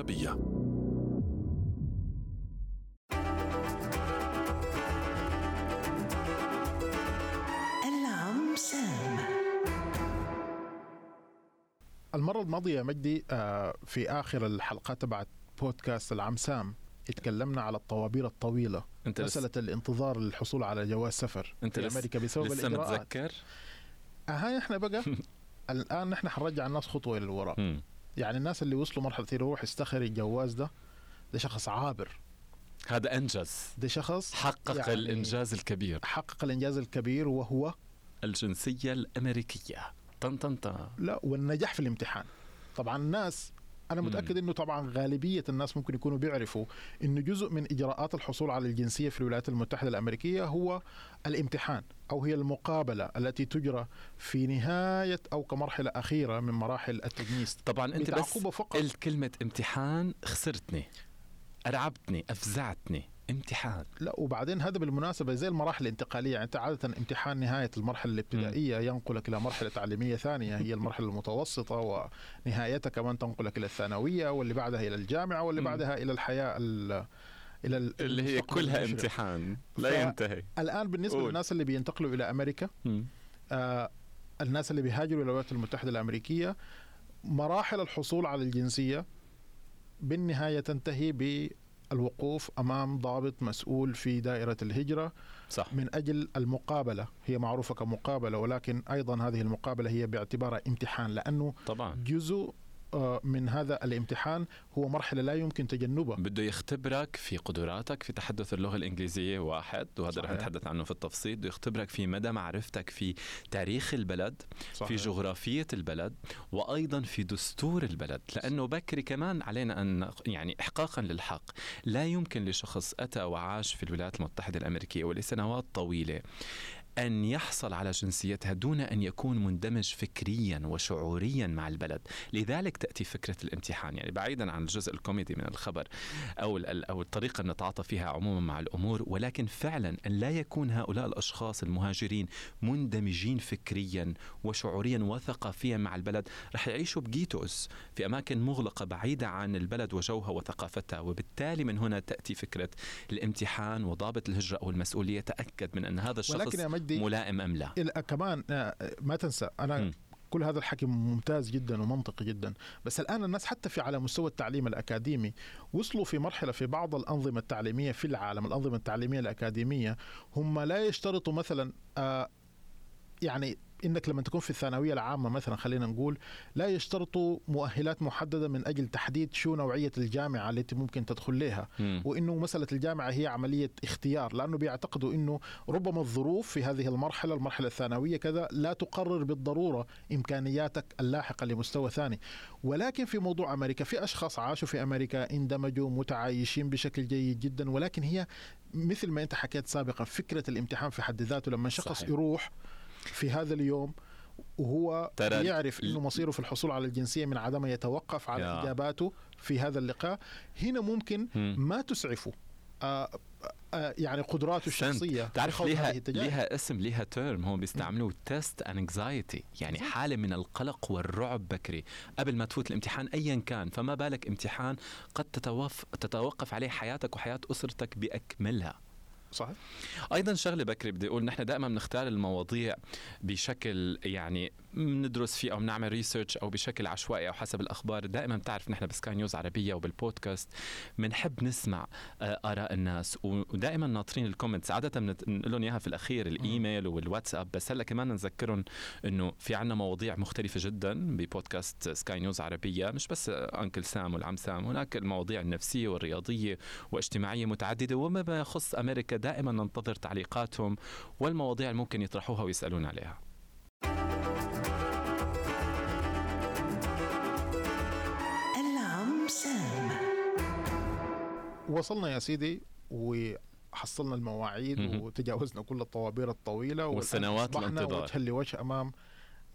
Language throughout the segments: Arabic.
نيوز عربية العم سام. المرة الماضية يا مجدي آه، في آخر الحلقات تبعت بودكاست العم سام اتكلمنا على الطوابير الطويلة أنت لسه مسألة الانتظار للحصول على جواز سفر أنت في لسه أمريكا بسبب لسه الإجراءات. متذكر؟ هاي إحنا بقى. الآن نحن حنرجع الناس خطوة مم. يعني الناس اللي وصلوا مرحلة يروح يستخر الجواز ده ده شخص عابر. هذا انجز ده شخص حقق يعني الإنجاز الكبير. حقق الإنجاز الكبير وهو الجنسية الأمريكية. طن طن طن. لا والنجاح في الامتحان. طبعا الناس أنا متأكد إنه طبعا غالبية الناس ممكن يكونوا بيعرفوا انه جزء من إجراءات الحصول على الجنسية في الولايات المتحدة الأمريكية هو الامتحان أو هي المقابلة التي تجرى في نهاية أو كمرحلة أخيرة من مراحل التجنيس. طبعا أنت بس فقط. قلت كلمة امتحان خسرتني أرعبتني أفزعتني. امتحان لا وبعدين هذا بالمناسبة زي المراحل الانتقالية يعني أنت عادة امتحان نهاية المرحلة الابتدائية ينقلك إلى مرحلة تعليمية ثانية هي المرحلة المتوسطة ونهايتها كمان تنقلك إلى الثانوية واللي بعدها إلى الجامعة واللي مم. بعدها إلى الحياة ال- إلى ال- اللي هي كلها المشرق. امتحان لا ينتهي الآن بالنسبة قول. للناس اللي بينتقلوا إلى أمريكا. آه الناس اللي بيهاجروا إلى الولايات المتحدة الأمريكية مراحل الحصول على الجنسية بالنهاية تنتهي بالوقوف أمام ضابط مسؤول في دائرة الهجرة صح. من أجل المقابلة. هي معروفة كمقابلة ولكن أيضا هذه المقابلة هي باعتبارها امتحان لأنه طبعا. جزء من هذا الامتحان هو مرحلة لا يمكن تجنبها. بده يختبرك في قدراتك في تحدث اللغة الإنجليزية واحد وهذا رح. نتحدث عنه في التفصيل. بده يختبرك في مدى معرفتك في تاريخ البلد في صحيح. جغرافية البلد وأيضا في دستور البلد. لأنه بكري كمان علينا أن يعني إحقاقا للحق. لا يمكن لشخص أتى وعاش في الولايات المتحدة الأمريكية ولسنوات طويلة. أن يحصل على جنسيتها دون أن يكون مندمج فكريا وشعوريا مع البلد. لذلك تأتي فكرة الامتحان. يعني بعيدا عن الجزء الكوميدي من الخبر أو, أو الطريقة أن نتعاطى فيها عموما مع الأمور ولكن فعلا أن لا يكون هؤلاء الأشخاص المهاجرين مندمجين فكريا وشعوريا وثقافيا مع البلد. رح يعيشوا بجيتوس في أماكن مغلقة بعيدة عن البلد وجوها وثقافتها. وبالتالي من هنا تأتي فكرة الامتحان وضابط الهجرة أو المسؤولية. تأكد من أن هذا الشخص ولكن مجدي ملائم أم لا كمان آه، ما تنسى أنا مم. كل هذا الحكي ممتاز جدا ومنطقي جدا بس الآن الناس حتى في على مستوى التعليم الأكاديمي وصلوا في مرحلة في بعض الأنظمة التعليمية في العالم الأنظمة التعليمية الأكاديمية هم لا يشترطوا مثلا آه، يعني إنك لما تكون في الثانوية العامة مثلا خلينا نقول لا يشترطوا مؤهلات محددة من أجل تحديد شو نوعية الجامعة التي ممكن تدخل لها. وإنه مسألة الجامعة هي عملية اختيار لأنه بيعتقدوا إنه ربما الظروف في هذه المرحلة المرحلة الثانوية كذا لا تقرر بالضرورة إمكانياتك اللاحقة لمستوى ثاني ولكن في موضوع أمريكا في أشخاص عاشوا في أمريكا اندمجوا متعايشين بشكل جيد جدا ولكن هي مثل ما أنت حكيت سابقا فكرة الامتحان في حد ذاته لما شخص صحيح. يروح في هذا اليوم وهو ترى يعرف إنه مصيره في الحصول على الجنسية من عدم يتوقف على يا. إجاباته في هذا اللقاء هنا ممكن مم. ما تسعفه آه آه يعني قدراته. الشخصية تعرف ليها. ليها اسم ليها term هون بيستعملوه test anxiety يعني حالة من القلق والرعب بكري قبل ما تفوت الامتحان ايا كان فما بالك امتحان قد تتوف تتوقف عليه حياتك وحياة أسرتك بأكملها صحيح. أيضا شغلة بكري بدي أقول نحن دائما بنختار المواضيع بشكل يعني بندرس فيه أو بنعمل research أو بشكل عشوائي أو حسب الأخبار. دائما بتعرف نحن بسكاي نيوز عربية وبالبودكاست بنحب نسمع آه، آراء الناس ودائما ناطرين ال comments عادة بنقول لهم إياها في الأخير الإيميل والواتساب. بس هلأ كمان نذكرهم إنه في عنا مواضيع مختلفة جدا ببودكاست سكاي نيوز عربية. مش بس uncle Sam والعم سام هناك المواضيع النفسية والرياضية واجتماعية متعددة وما يخص أمريكا دائما ننتظر تعليقاتهم والمواضيع اللي ممكن يطرحوها ويسألون عليها العم سام وصلنا يا سيدي وحصلنا المواعيد مهم. وتجاوزنا كل الطوابير الطويلة والسنوات الانتظار. وجها لوجه أمام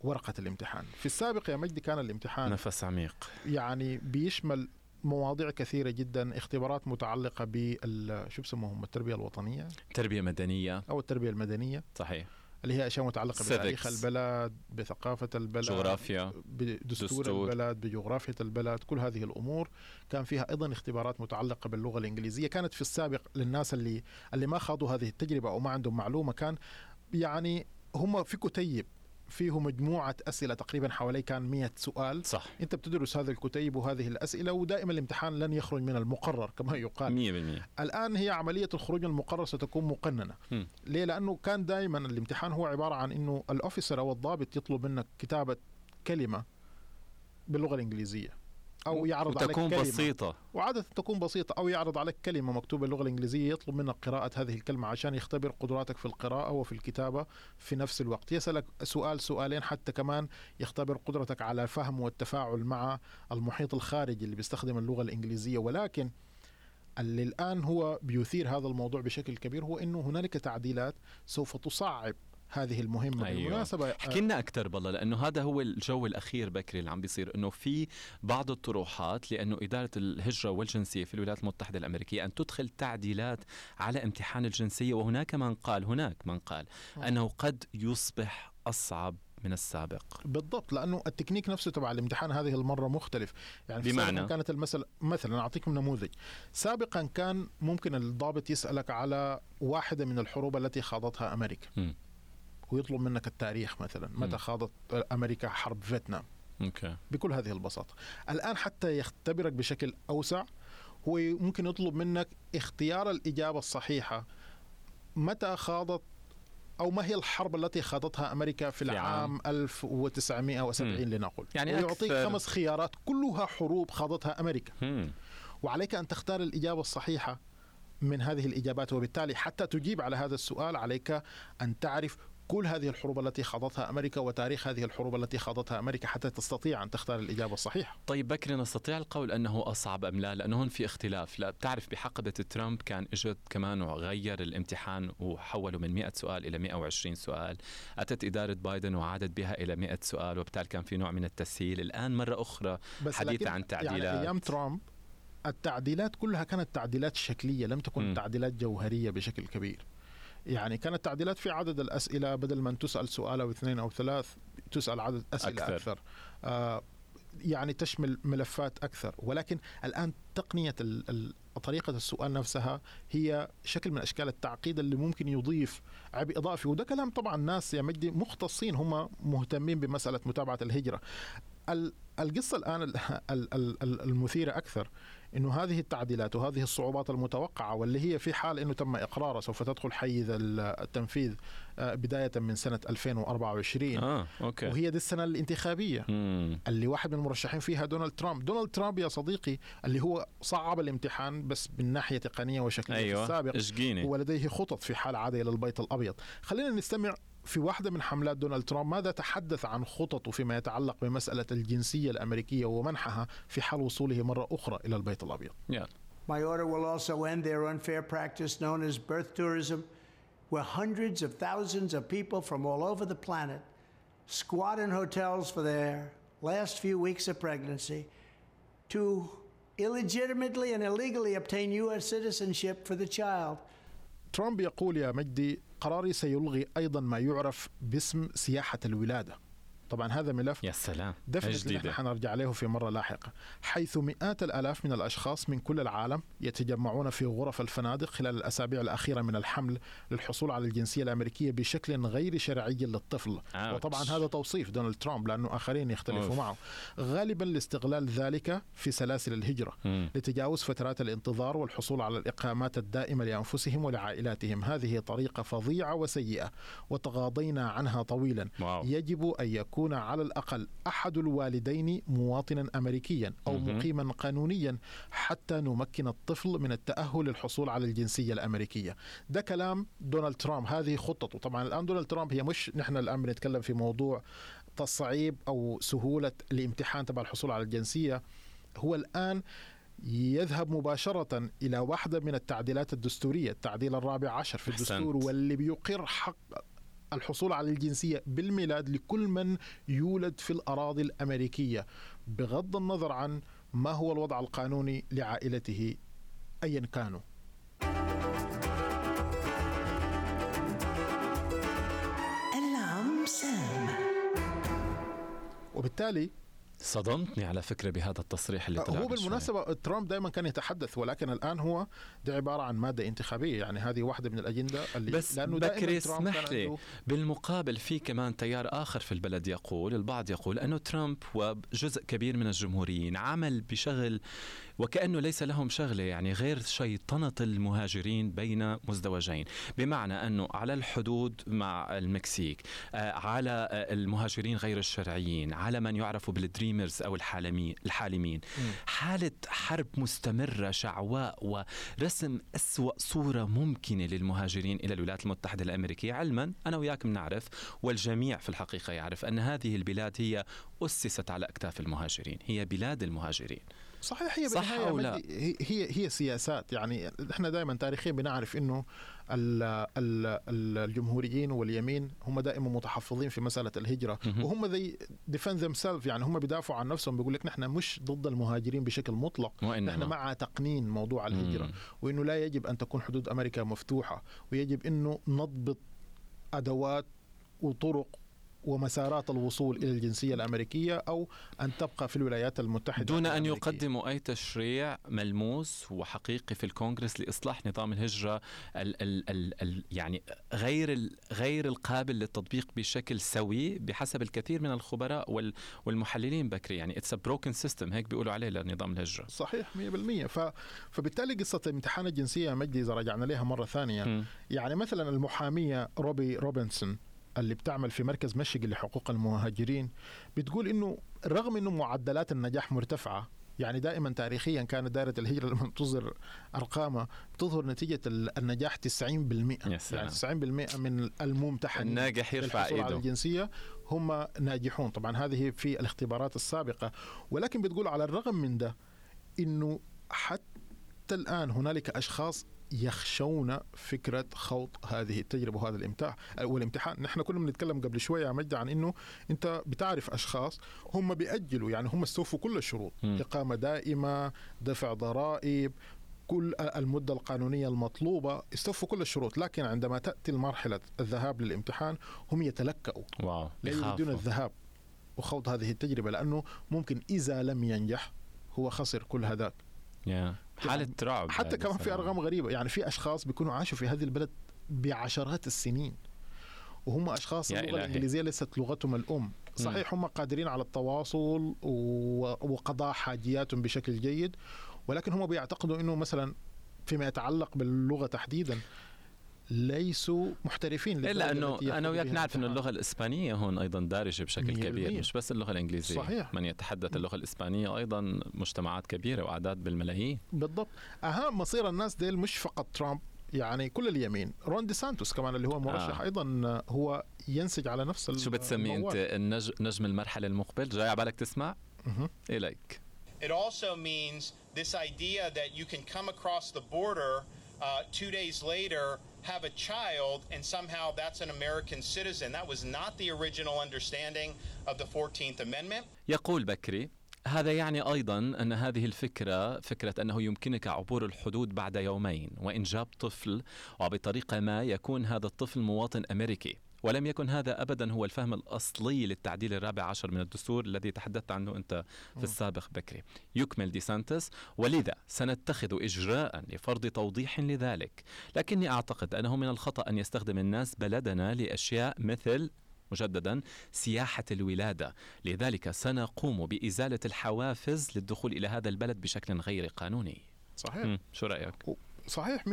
ورقة الامتحان في السابق يا مجدي كان الامتحان نفس عميق يعني بيشمل مواضيع كثيرة جدا اختبارات متعلقة بال شو بسموهم؟ التربية الوطنية. تربية مدنية. أو التربية المدنية. صحيح. اللي هي أشياء متعلقة بتاريخ. البلد بثقافة البلد جغرافيا. بدستور دستور. البلد بجغرافيا البلد كل هذه الأمور. كان فيها أيضا اختبارات متعلقة باللغة الإنجليزية. كانت في السابق للناس اللي اللي ما خاضوا هذه التجربة أو ما عندهم معلومة كان يعني هم في كتيب. فيه مجموعة أسئلة تقريبا حوالي كان 100 سؤال. صح. أنت بتدرس هذا الكتيب وهذه الأسئلة ودائما الامتحان لن يخرج من المقرر كما يقال. 100% الآن هي عملية الخروج من المقرر ستكون مقننة. مم. ليه؟ لأنه كان دائما الامتحان هو عبارة عن أنه الأوفيسر أو الضابط يطلب منك كتابة كلمة باللغة الإنجليزية. أو يعرض عليك كلمة. بسيطة. وعادة تكون بسيطة أو يعرض عليك كلمة مكتوبة باللغة الإنجليزية يطلب منك قراءة هذه الكلمة عشان يختبر قدراتك في القراءة وفي الكتابة في نفس الوقت. يسألك سؤال سؤالين حتى كمان يختبر قدرتك على الفهم والتفاعل مع المحيط الخارجي اللي بيستخدم اللغة الإنجليزية. ولكن اللي الآن هو بيثير هذا الموضوع بشكل كبير هو أنه هنالك تعديلات سوف تصعب هذه المهمة أيوة. بالمناسبة احكي لنا أكثر بالله لأنه هذا هو الجو الأخير بكري اللي عم بيصير إنه في بعض الطروحات لأنه إدارة الهجرة والجنسية في الولايات المتحدة الأمريكية أن تدخل تعديلات على امتحان الجنسية وهناك من قال هناك من قال أنه قد يصبح أصعب من السابق بالضبط لأنه التكنيك نفسه تبع الامتحان هذه المرة مختلف يعني في بمعنى؟ كانت المسألة مثلا أعطيكم نموذج سابقا كان ممكن الضابط يسألك على واحدة من الحروب التي خاضتها أمريكا مم. ويطلب منك التاريخ مثلا. متى خاضت أمريكا حرب فيتنام أوكي بكل هذه البساطة الآن حتى يختبرك بشكل أوسع هو ممكن يطلب منك اختيار الإجابة الصحيحة متى خاضت أو ما هي الحرب التي خاضتها أمريكا في العام عام. 1970 مم. لنقل يعني ويعطيك أكثر. خمس خيارات كلها حروب خاضتها أمريكا مم. وعليك أن تختار الإجابة الصحيحة من هذه الإجابات وبالتالي حتى تجيب على هذا السؤال عليك أن تعرف كل هذه الحروب التي خاضتها أمريكا وتاريخ هذه الحروب التي خاضتها أمريكا حتى تستطيع أن تختار الإجابة الصحيحة. طيب بكري نستطيع القول أنه أصعب أم لا؟ لأنه هون في اختلاف، لا بتعرف بحقبه ترامب كان إجت كمان وغير الامتحان وحوله من 100 سؤال إلى 120 سؤال، أتت إدارة بايدن وعادت بها إلى 100 سؤال وبالتالي كان في نوع من التسهيل، الآن مرة أخرى بس حديث عن يعني تعديلات. أيام ترامب التعديلات كلها كانت تعديلات شكلية لم تكن مم. تعديلات جوهرية بشكل كبير. يعني كانت تعديلات في عدد الأسئلة بدل ما تسأل سؤال أو اثنين أو ثلاث تسأل عدد أسئلة أكثر. أكثر, أكثر. آه يعني تشمل ملفات أكثر ولكن الآن تقنية طريقة السؤال نفسها هي شكل من أشكال التعقيد اللي ممكن يضيف عبء اضافي وده كلام طبعا ناس يا مجدي مختصين هم مهتمين بمسألة متابعة الهجرة ال- القصة الآن ال- ال- ال- ال- المثيرة أكثر إنه هذه التعديلات وهذه الصعوبات المتوقعة واللي هي في حال إنه تم اقرارها سوف تدخل حيز ال- التنفيذ آه، بداية من سنة 2024 آه أوكي. وهي دي السنة الانتخابية. مم. اللي واحد من المرشحين فيها دونالد ترامب. دونالد ترامب يا صديقي اللي هو صعب الامتحان بس من ناحية تقنية وشكلية أيوه. السابق هو لديه خطط في حال عاد إلى البيت الأبيض. خلينا نستمع في واحدة من حملات دونالد ترامب ماذا تحدث عن خططه فيما يتعلق بمسألة الجنسية الأمريكية ومنحها في حال وصوله مرة أخرى إلى البيت الأبيض يلا My order will also end their unfair practice known as birth tourism, where hundreds of thousands of people from all over the planet squat in hotels for their last few weeks of pregnancy to illegitimately and illegally obtain U.S. citizenship for the child. ترامب يقول يا مجدي قراري سيلغي أيضا ما يعرف باسم سياحة الولادة. طبعا هذا ملف يا سلام دفنت جديدة. نحن حنرجع له في مرة لاحقة حيث مئات الآلاف من الأشخاص من كل العالم يتجمعون في غرف الفنادق خلال الأسابيع الأخيرة من الحمل للحصول على الجنسية الأمريكية بشكل غير شرعي للطفل أوتش. وطبعا هذا توصيف دونالد ترامب لأنه آخرين يختلفوا أوف. معه غالبا لاستغلال ذلك في سلاسل الهجرة مم. لتجاوز فترات الانتظار والحصول على الإقامات الدائمة لأنفسهم ولعائلاتهم هذه طريقة فظيعة وسيئة وتغاضينا عنها طويلا واو. يجب أن يكون على الأقل أحد الوالدين مواطنا أمريكيا أو. مقيما قانونيا حتى نمكن الطفل من التأهل للحصول على الجنسية الأمريكية ده كلام دونالد ترامب هذه خطته طبعا الآن دونالد ترامب هي مش نحن الآن بنتكلم في موضوع تصعيب أو سهولة الامتحان تبع الحصول على الجنسية هو الآن يذهب مباشرة إلى واحدة من التعديلات الدستورية التعديل الرابع عشر في أحسنت. الدستور واللي بيقر حق الحصول على الجنسية بالميلاد لكل من يولد في الأراضي الأمريكية بغض النظر عن ما هو الوضع القانوني لعائلته أيا كانوا. العم سام وبالتالي صدمتني على فكرة بهذا التصريح اللي طلع هو قبل شوي. بالمناسبة ترامب دائما كان يتحدث ولكن الآن هو ده عبارة عن مادة انتخابية يعني هذه واحدة من الأجندة اللي بس لأنه دائما بكري اسمح لي بالمقابل في كمان تيار آخر في البلد يقول البعض يقول أنه ترامب وجزء كبير من الجمهوريين عمل بشغل وكأنه ليس لهم شغلة يعني غير شيطنة المهاجرين بين مزدوجين. بمعنى أنه على الحدود مع المكسيك آه، على آه، المهاجرين غير الشرعيين على من يعرفوا بال Dreamers أو الحالمين. الحالمين حالة حرب مستمرة شعواء ورسم أسوأ صورة ممكنة للمهاجرين إلى الولايات المتحدة الأمريكية. علما أنا وياك بنعرف والجميع في الحقيقة يعرف أن هذه البلاد هي أسست على أكتاف المهاجرين هي بلاد المهاجرين. صحيح هي صح أو لا؟ هي هي سياسات يعني إحنا دائما تاريخيا بنعرف إنه ال ال ال الجمهوريين واليمين هم دائما متحفظين في مسألة الهجرة. وهم زي defend themself يعني هم بيدافعوا عن نفسهم بيقول لك نحن مش ضد المهاجرين بشكل مطلق. نحن مع تقنين موضوع الهجرة. وإنه لا يجب أن تكون حدود أمريكا مفتوحة ويجب إنه نضبط أدوات وطرق ومسارات الوصول إلى الجنسية الأمريكية أو أن تبقى في الولايات المتحدة دون أن الأمريكية. يقدموا أي تشريع ملموس وحقيقي في الكونغرس لإصلاح نظام الهجرة ال ال ال ال يعني غير غير القابل للتطبيق بشكل سوي بحسب الكثير من الخبراء وال والمحللين بكري. يعني it's broken system هيك بيقولوا عليه لنظام الهجرة. صحيح 100% ف... فبالتالي قصة امتحان الجنسية يا مجدي إذا رجعنا لها مرة ثانية. مم. يعني مثلا المحامية روبي روبنسون اللي بتعمل في مركز ميشيغان لحقوق المهاجرين بتقول إنه رغم إنه معدلات النجاح مرتفعة يعني دائما تاريخيا كانت دائرة الهجرة لما تصدر أرقامها بتظهر نتيجة ال- النجاح 90% يا سلام. يعني 90% من الممتحنين الناجح يرفع للحصول على إيده. الجنسية هم ناجحون. طبعا هذه في الاختبارات السابقة. ولكن بتقول على الرغم من ده إنه حتى الآن هنالك أشخاص يخشون فكرة خوض هذه التجربة وهذا الامتحان والامتحان. نحن كنا بنتكلم قبل شوية يا مجد عن إنه أنت بتعرف أشخاص هم بيأجلوا يعني هم استوفوا كل الشروط. مم. إقامة دائمة دفع ضرائب كل المدة القانونية المطلوبة استوفوا كل الشروط. لكن عندما تأتي المرحلة الذهاب للامتحان هم يتلكأوا. واو لا يريدون. الذهاب وخوض هذه التجربة لأنه ممكن إذا لم ينجح هو خسر كل هذاك. يا حالة رعب حتى هذه كمان في صراحة. أرقام غريبة يعني في أشخاص بيكونوا عاشوا في هذه البلد بعشرات السنين وهم أشخاص اللغة إلهي. الإنجليزية ليست لغتهم الأم صحيح هم قادرين على التواصل وقضاء حاجياتهم بشكل جيد ولكن هم بيعتقدوا إنه مثلا فيما يتعلق باللغة تحديدا ليسوا محترفين إلا أنه أنا وياك نعرف إنه. اللغة الإسبانية هون أيضا دارجة بشكل كبير. مش بس اللغة الإنجليزية صحيح. من يتحدث اللغة الإسبانية أيضا مجتمعات كبيرة وأعداد بالملايين بالضبط اهم مصير الناس ديل مش فقط ترامب يعني كل اليمين رون دي سانتوس كمان اللي هو مرشح آه. آه. أيضا هو ينسج على نفس شو بتسميه أنت. النج... نجم المرحلة المقبل جاي على بالك تسمع. إليك It also means this idea that you can come across the border uh, two days later, have a child, and somehow that's an American citizen. That was not the original understanding of the 14th Amendment. يقول بكري هذا يعني أيضا ان هذه الفكرة فكره انه يمكنك عبور الحدود بعد يومين وانجاب طفل وبطريقه ما يكون هذا الطفل مواطن امريكي ولم يكن هذا ابدا هو الفهم الأصلي للتعديل الرابع عشر من الدستور الذي تحدثت عنه أنت في السابق بكري. يكمل دي سانتس ولذا سنتخذ اجراء لفرض توضيح لذلك. لكني أعتقد أنه من الخطأ أن يستخدم الناس بلدنا لأشياء مثل مجددا سياحة الولادة. لذلك سنقوم بإزالة الحوافز للدخول إلى هذا البلد بشكل غير قانوني. صحيح. شو رأيك؟ صحيح 100%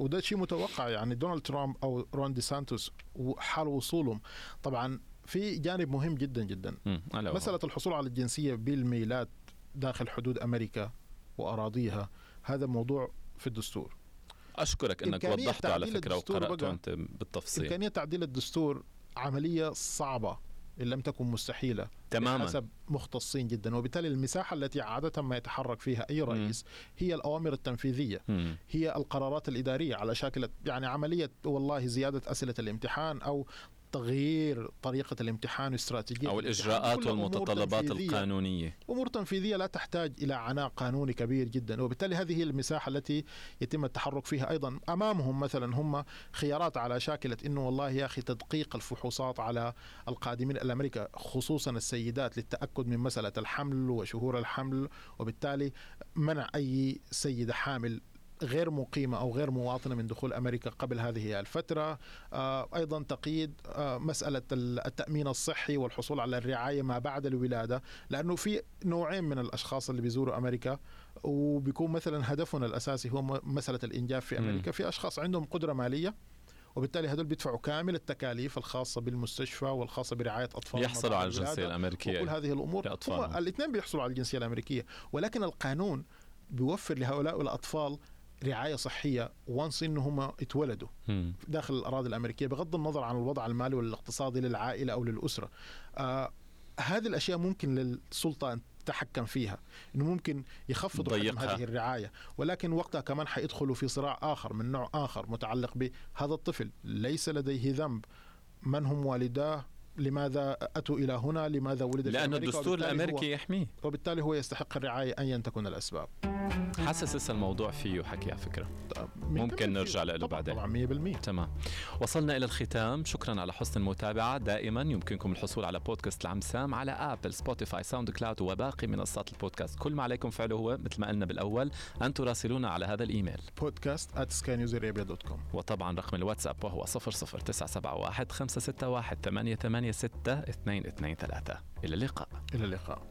وده شيء متوقع يعني دونالد ترامب أو رون دي سانتوس وحال وصولهم طبعا في جانب مهم جدا جدا. مسألة الحصول على الجنسية بالميلاد داخل حدود أمريكا وأراضيها هذا موضوع في الدستور أشكرك أنك إمكانية وضحته على وقرأته بقى. أنت بالتفصيل إمكانية تعديل الدستور عملية صعبة إن لم تكن مستحيلة تماماً. حسب مختصين جدا وبالتالي المساحة التي عادة ما يتحرك فيها أي رئيس هي الأوامر التنفيذية. هي القرارات الإدارية على شاكلة يعني عملية والله زيادة أسئلة الامتحان أو تغيير طريقة الامتحان واستراتيجية أو الامتحان. الإجراءات والمتطلبات. القانونية أمور تنفيذية لا تحتاج إلى عناء قانوني كبير جدا وبالتالي هذه هي المساحة التي يتم التحرك فيها أيضا أمامهم مثلا هم خيارات على شاكلة أنه والله يا أخي تدقيق الفحوصات على القادمين إلى أمريكا خصوصا السيدات للتأكد من مسألة الحمل وشهور الحمل وبالتالي منع أي سيدة حامل غير مقيمة أو غير مواطنة من دخول أمريكا قبل هذه الفترة آه، أيضا تقييد آه، مسألة التأمين الصحي والحصول على الرعاية ما بعد الولادة لأنه في نوعين من الأشخاص اللي بيزوروا أمريكا وبيكون مثلا هدفنا الأساسي هو مسألة الإنجاب في. أمريكا في أشخاص عندهم قدرة مالية وبالتالي هدول بيدفعوا كامل التكاليف الخاصة بالمستشفى والخاصة برعاية أطفال يحصلوا على الجنسية الأمريكية وكل هذه. هم الاثنين بيحصلوا على الجنسية الأمريكية ولكن القانون بيوفر لهؤلاء الأطفال رعاية صحية وانس إن هم اتولدوا. مم. داخل الأراضي الأمريكية بغض النظر عن الوضع المالي والاقتصادي للعائلة أو للأسرة. آه هذه الأشياء ممكن للسلطة أن تتحكم فيها إنه ممكن يخفضوا حجم. هذه الرعاية. ولكن وقتها كمان حيدخلوا في صراع آخر من نوع آخر متعلق بهذا الطفل. ليس لديه ذنب. من هم والداه؟ لماذا أتوا إلى هنا؟ لماذا ولد في أمريكا؟ الدستور الأمريكي يحميه. وبالتالي هو يستحق الرعاية أيا تكن الأسباب. حاسس لسه الموضوع فيه حكي على فكرة. ممكن نرجع له بعدين. طبعا 100% تمام. وصلنا إلى الختام. شكرا على حسن المتابعة. دائما يمكنكم الحصول على بودكاست العم سام على Apple Spotify SoundCloud وباقي منصات البودكاست. كل ما عليكم فعله هو مثل ما قلنا بالأول أن تراسلونا على هذا الإيميل. بودكاست skynewsarabia.com وطبعا رقم الواتساب وهو 00971 561 8 6 2 2 3 إلى اللقاء. إلى اللقاء.